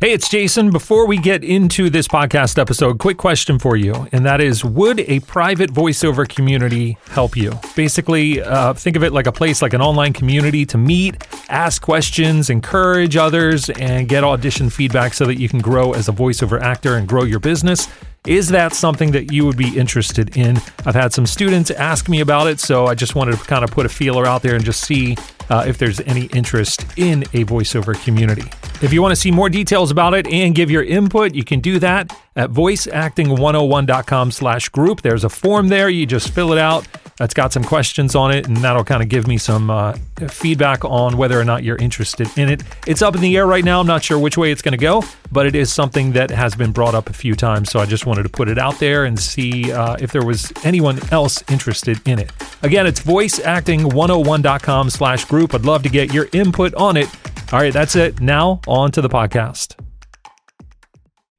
Hey, it's Jason. Before we get into this podcast episode, quick question for you, and that is Would a private voiceover community help you? Basically, uh, think of it like a place, like an online community to meet, ask questions, encourage others, and get audition feedback so that you can grow as a voiceover actor and grow your business. Is that something that you would be interested in? I've had some students ask me about it, so I just wanted to kind of put a feeler out there and just see uh, if there's any interest in a voiceover community. If you want to see more details about it and give your input, you can do that at voiceacting101.com slash group. There's a form there. You just fill it out. That's got some questions on it, and that'll kind of give me some uh, feedback on whether or not you're interested in it. It's up in the air right now. I'm not sure which way it's going to go, but it is something that has been brought up a few times. So I just wanted to put it out there and see uh, if there was anyone else interested in it. Again, it's voiceacting101.com slash group. I'd love to get your input on it. All right, that's it. Now, on to the podcast.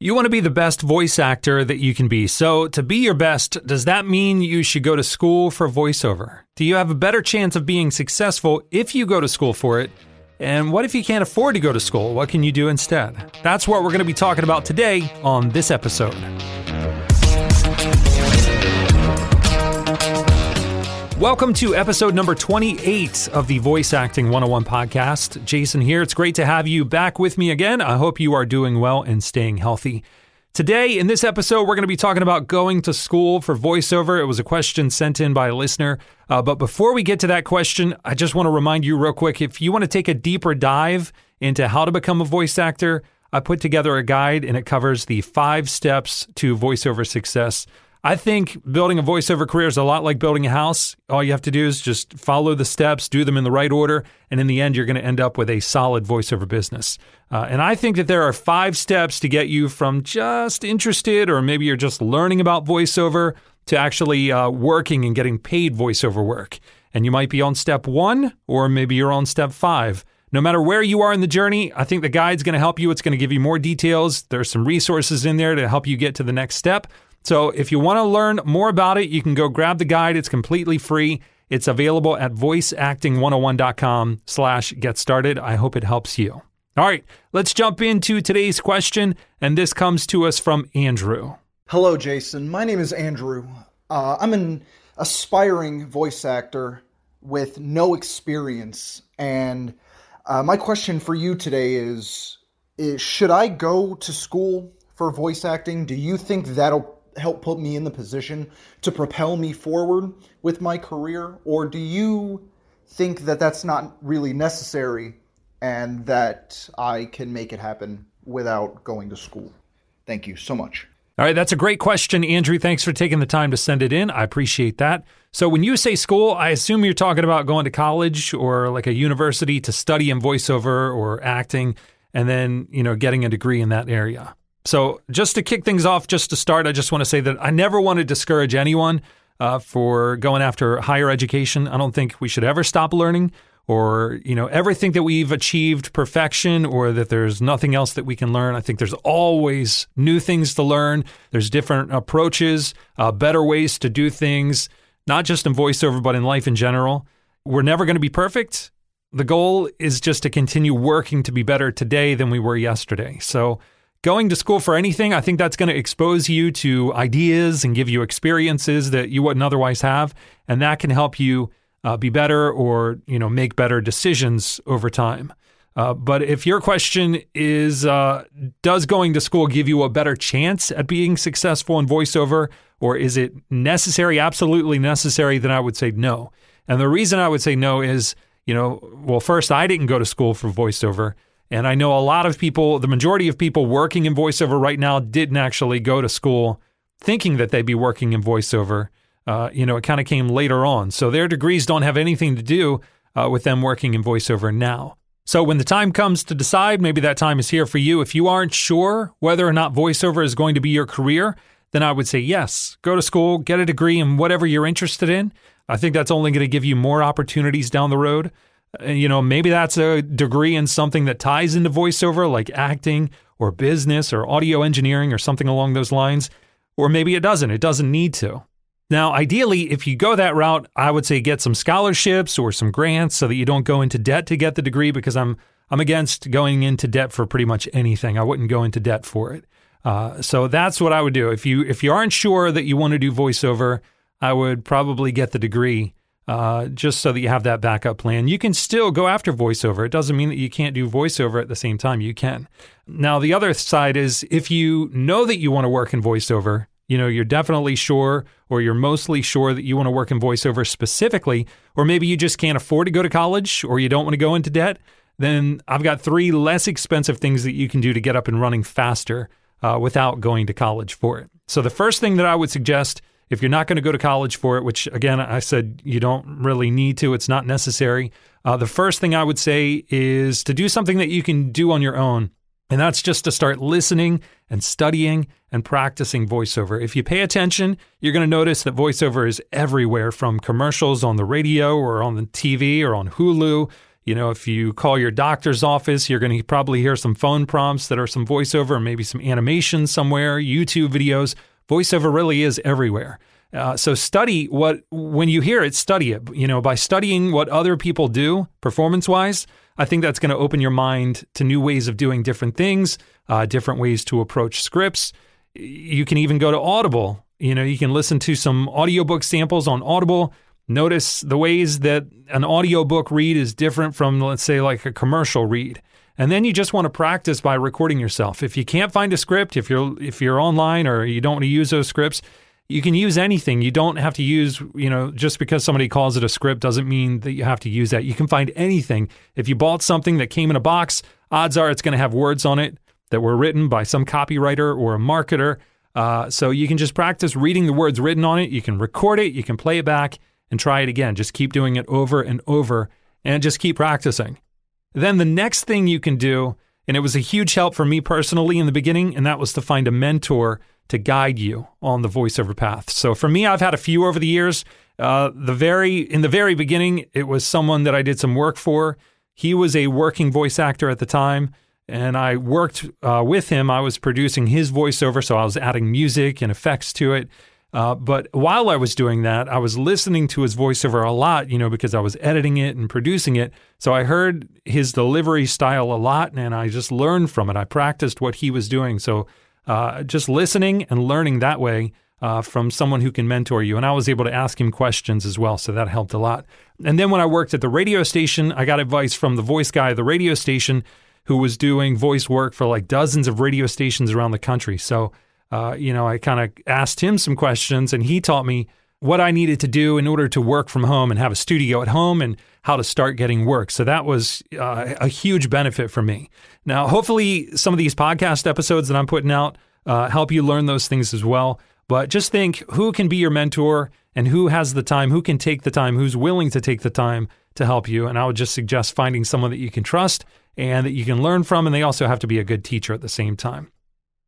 You want to be the best voice actor that you can be. So, to be your best, does that mean you should go to school for voiceover? Do you have a better chance of being successful if you go to school for it? And what if you can't afford to go to school? What can you do instead? That's what we're going to be talking about today on this episode. Welcome to episode number 28 of the Voice Acting 101 podcast. Jason here. It's great to have you back with me again. I hope you are doing well and staying healthy. Today, in this episode, we're going to be talking about going to school for voiceover. It was a question sent in by a listener. Uh, but before we get to that question, I just want to remind you, real quick if you want to take a deeper dive into how to become a voice actor, I put together a guide and it covers the five steps to voiceover success. I think building a voiceover career is a lot like building a house. All you have to do is just follow the steps, do them in the right order, and in the end, you're going to end up with a solid voiceover business. Uh, and I think that there are five steps to get you from just interested, or maybe you're just learning about voiceover, to actually uh, working and getting paid voiceover work. And you might be on step one, or maybe you're on step five. No matter where you are in the journey, I think the guide's going to help you. It's going to give you more details. There's some resources in there to help you get to the next step. So if you want to learn more about it, you can go grab the guide. It's completely free. It's available at voiceacting101.com slash get started. I hope it helps you. All right, let's jump into today's question. And this comes to us from Andrew. Hello, Jason. My name is Andrew. Uh, I'm an aspiring voice actor with no experience. And uh, my question for you today is, is Should I go to school for voice acting? Do you think that'll help put me in the position to propel me forward with my career? Or do you think that that's not really necessary and that I can make it happen without going to school? Thank you so much. All right, that's a great question, Andrew. Thanks for taking the time to send it in. I appreciate that. So, when you say school, I assume you're talking about going to college or like a university to study in voiceover or acting and then, you know, getting a degree in that area. So, just to kick things off, just to start, I just want to say that I never want to discourage anyone uh, for going after higher education. I don't think we should ever stop learning or, you know, ever think that we've achieved perfection or that there's nothing else that we can learn. I think there's always new things to learn. There's different approaches, uh, better ways to do things, not just in voiceover, but in life in general. We're never going to be perfect. The goal is just to continue working to be better today than we were yesterday. So, going to school for anything, I think that's going to expose you to ideas and give you experiences that you wouldn't otherwise have, and that can help you uh, be better or you know make better decisions over time. Uh, but if your question is, uh, does going to school give you a better chance at being successful in voiceover, or is it necessary, absolutely necessary? Then I would say no. And the reason I would say no is, you know, well, first, I didn't go to school for voiceover. And I know a lot of people, the majority of people working in voiceover right now didn't actually go to school thinking that they'd be working in voiceover. Uh, you know, it kind of came later on. So their degrees don't have anything to do uh, with them working in voiceover now. So when the time comes to decide, maybe that time is here for you. If you aren't sure whether or not voiceover is going to be your career, then I would say yes, go to school, get a degree in whatever you're interested in. I think that's only going to give you more opportunities down the road. Uh, you know, maybe that's a degree in something that ties into voiceover, like acting or business or audio engineering or something along those lines. Or maybe it doesn't. It doesn't need to. Now, ideally, if you go that route, I would say get some scholarships or some grants so that you don't go into debt to get the degree because I'm I'm against going into debt for pretty much anything. I wouldn't go into debt for it. Uh, so that's what I would do. If you if you aren't sure that you want to do voiceover, I would probably get the degree uh, just so that you have that backup plan. You can still go after voiceover. It doesn't mean that you can't do voiceover at the same time. You can. Now, the other side is if you know that you want to work in voiceover, you know, you're definitely sure or you're mostly sure that you want to work in voiceover specifically, or maybe you just can't afford to go to college or you don't want to go into debt, then I've got three less expensive things that you can do to get up and running faster uh, without going to college for it. So, the first thing that I would suggest if you're not going to go to college for it, which again, I said you don't really need to, it's not necessary. Uh, the first thing I would say is to do something that you can do on your own. And that's just to start listening and studying and practicing voiceover. If you pay attention, you're going to notice that voiceover is everywhere from commercials on the radio or on the TV or on Hulu. You know, if you call your doctor's office, you're going to probably hear some phone prompts that are some voiceover, maybe some animation somewhere, YouTube videos. Voiceover really is everywhere. Uh, so study what when you hear it, study it. You know, by studying what other people do performance wise, I think that's going to open your mind to new ways of doing different things, uh, different ways to approach scripts. You can even go to Audible. You know, you can listen to some audiobook samples on Audible. Notice the ways that an audiobook read is different from, let's say, like a commercial read. And then you just want to practice by recording yourself. If you can't find a script, if you're if you're online or you don't want to use those scripts, you can use anything. You don't have to use, you know, just because somebody calls it a script doesn't mean that you have to use that. You can find anything. If you bought something that came in a box, odds are it's going to have words on it that were written by some copywriter or a marketer. Uh, so you can just practice reading the words written on it. You can record it, you can play it back and try it again. Just keep doing it over and over and just keep practicing. Then the next thing you can do, and it was a huge help for me personally in the beginning, and that was to find a mentor to guide you on the voiceover path. So for me, I've had a few over the years. Uh, the very in the very beginning, it was someone that I did some work for. He was a working voice actor at the time, and I worked uh, with him. I was producing his voiceover, so I was adding music and effects to it. Uh, but while I was doing that, I was listening to his voiceover a lot, you know, because I was editing it and producing it. So I heard his delivery style a lot and I just learned from it. I practiced what he was doing. So uh, just listening and learning that way uh, from someone who can mentor you. And I was able to ask him questions as well. So that helped a lot. And then when I worked at the radio station, I got advice from the voice guy at the radio station who was doing voice work for like dozens of radio stations around the country. So uh, you know, I kind of asked him some questions and he taught me what I needed to do in order to work from home and have a studio at home and how to start getting work. So that was uh, a huge benefit for me. Now, hopefully, some of these podcast episodes that I'm putting out uh, help you learn those things as well. But just think who can be your mentor and who has the time, who can take the time, who's willing to take the time to help you. And I would just suggest finding someone that you can trust and that you can learn from. And they also have to be a good teacher at the same time.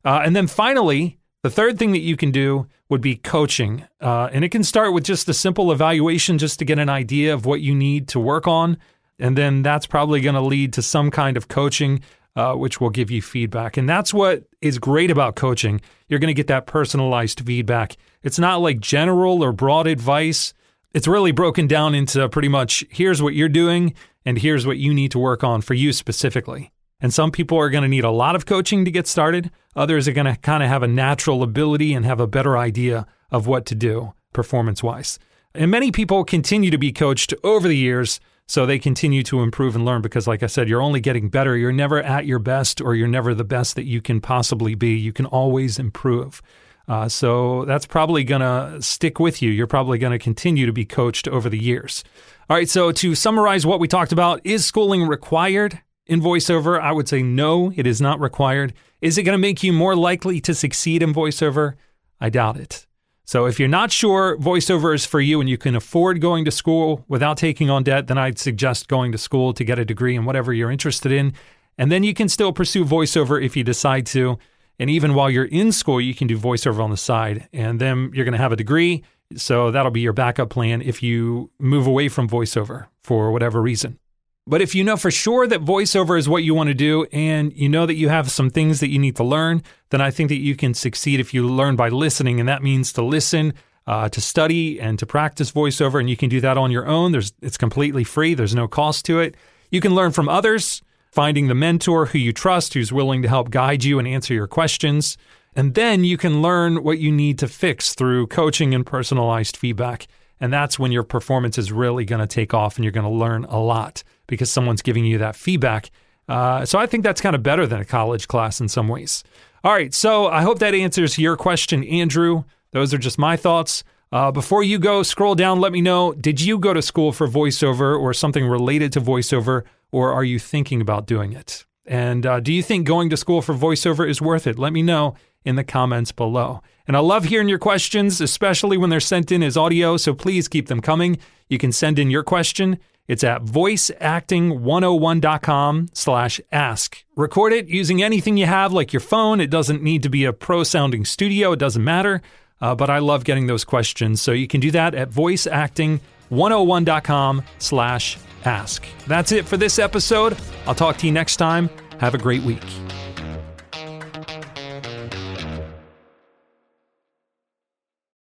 Uh, and then finally, the third thing that you can do would be coaching. Uh, and it can start with just a simple evaluation just to get an idea of what you need to work on. And then that's probably going to lead to some kind of coaching, uh, which will give you feedback. And that's what is great about coaching. You're going to get that personalized feedback. It's not like general or broad advice. It's really broken down into pretty much here's what you're doing and here's what you need to work on for you specifically. And some people are going to need a lot of coaching to get started. Others are going to kind of have a natural ability and have a better idea of what to do performance wise. And many people continue to be coached over the years. So they continue to improve and learn because, like I said, you're only getting better. You're never at your best or you're never the best that you can possibly be. You can always improve. Uh, so that's probably going to stick with you. You're probably going to continue to be coached over the years. All right. So to summarize what we talked about, is schooling required? In voiceover? I would say no, it is not required. Is it going to make you more likely to succeed in voiceover? I doubt it. So if you're not sure voiceover is for you and you can afford going to school without taking on debt, then I'd suggest going to school to get a degree in whatever you're interested in. And then you can still pursue voiceover if you decide to. And even while you're in school, you can do voiceover on the side. And then you're going to have a degree. So that'll be your backup plan if you move away from voiceover for whatever reason. But if you know for sure that voiceover is what you want to do and you know that you have some things that you need to learn, then I think that you can succeed if you learn by listening. And that means to listen, uh, to study, and to practice voiceover. And you can do that on your own. There's, it's completely free, there's no cost to it. You can learn from others. finding the mentor who you trust, who's willing to help guide you and answer your questions. And then you can learn what you need to fix through coaching and personalized feedback. And that's when your performance is really going to take off and you're going to learn a lot because someone's giving you that feedback. Uh, so I think that's kind of better than a college class in some ways. All right. So I hope that answers your question, Andrew. Those are just my thoughts. Uh, before you go, scroll down, let me know did you go to school for voiceover or something related to voiceover, or are you thinking about doing it? And uh, do you think going to school for voiceover is worth it? Let me know in the comments below. And I love hearing your questions, especially when they're sent in as audio, so please keep them coming. You can send in your question. It's at voiceacting101.com slash ask. Record it using anything you have, like your phone. It doesn't need to be a pro sounding studio, it doesn't matter. Uh, but I love getting those questions. So you can do that at voiceacting101.com slash ask. That's it for this episode. I'll talk to you next time. Have a great week.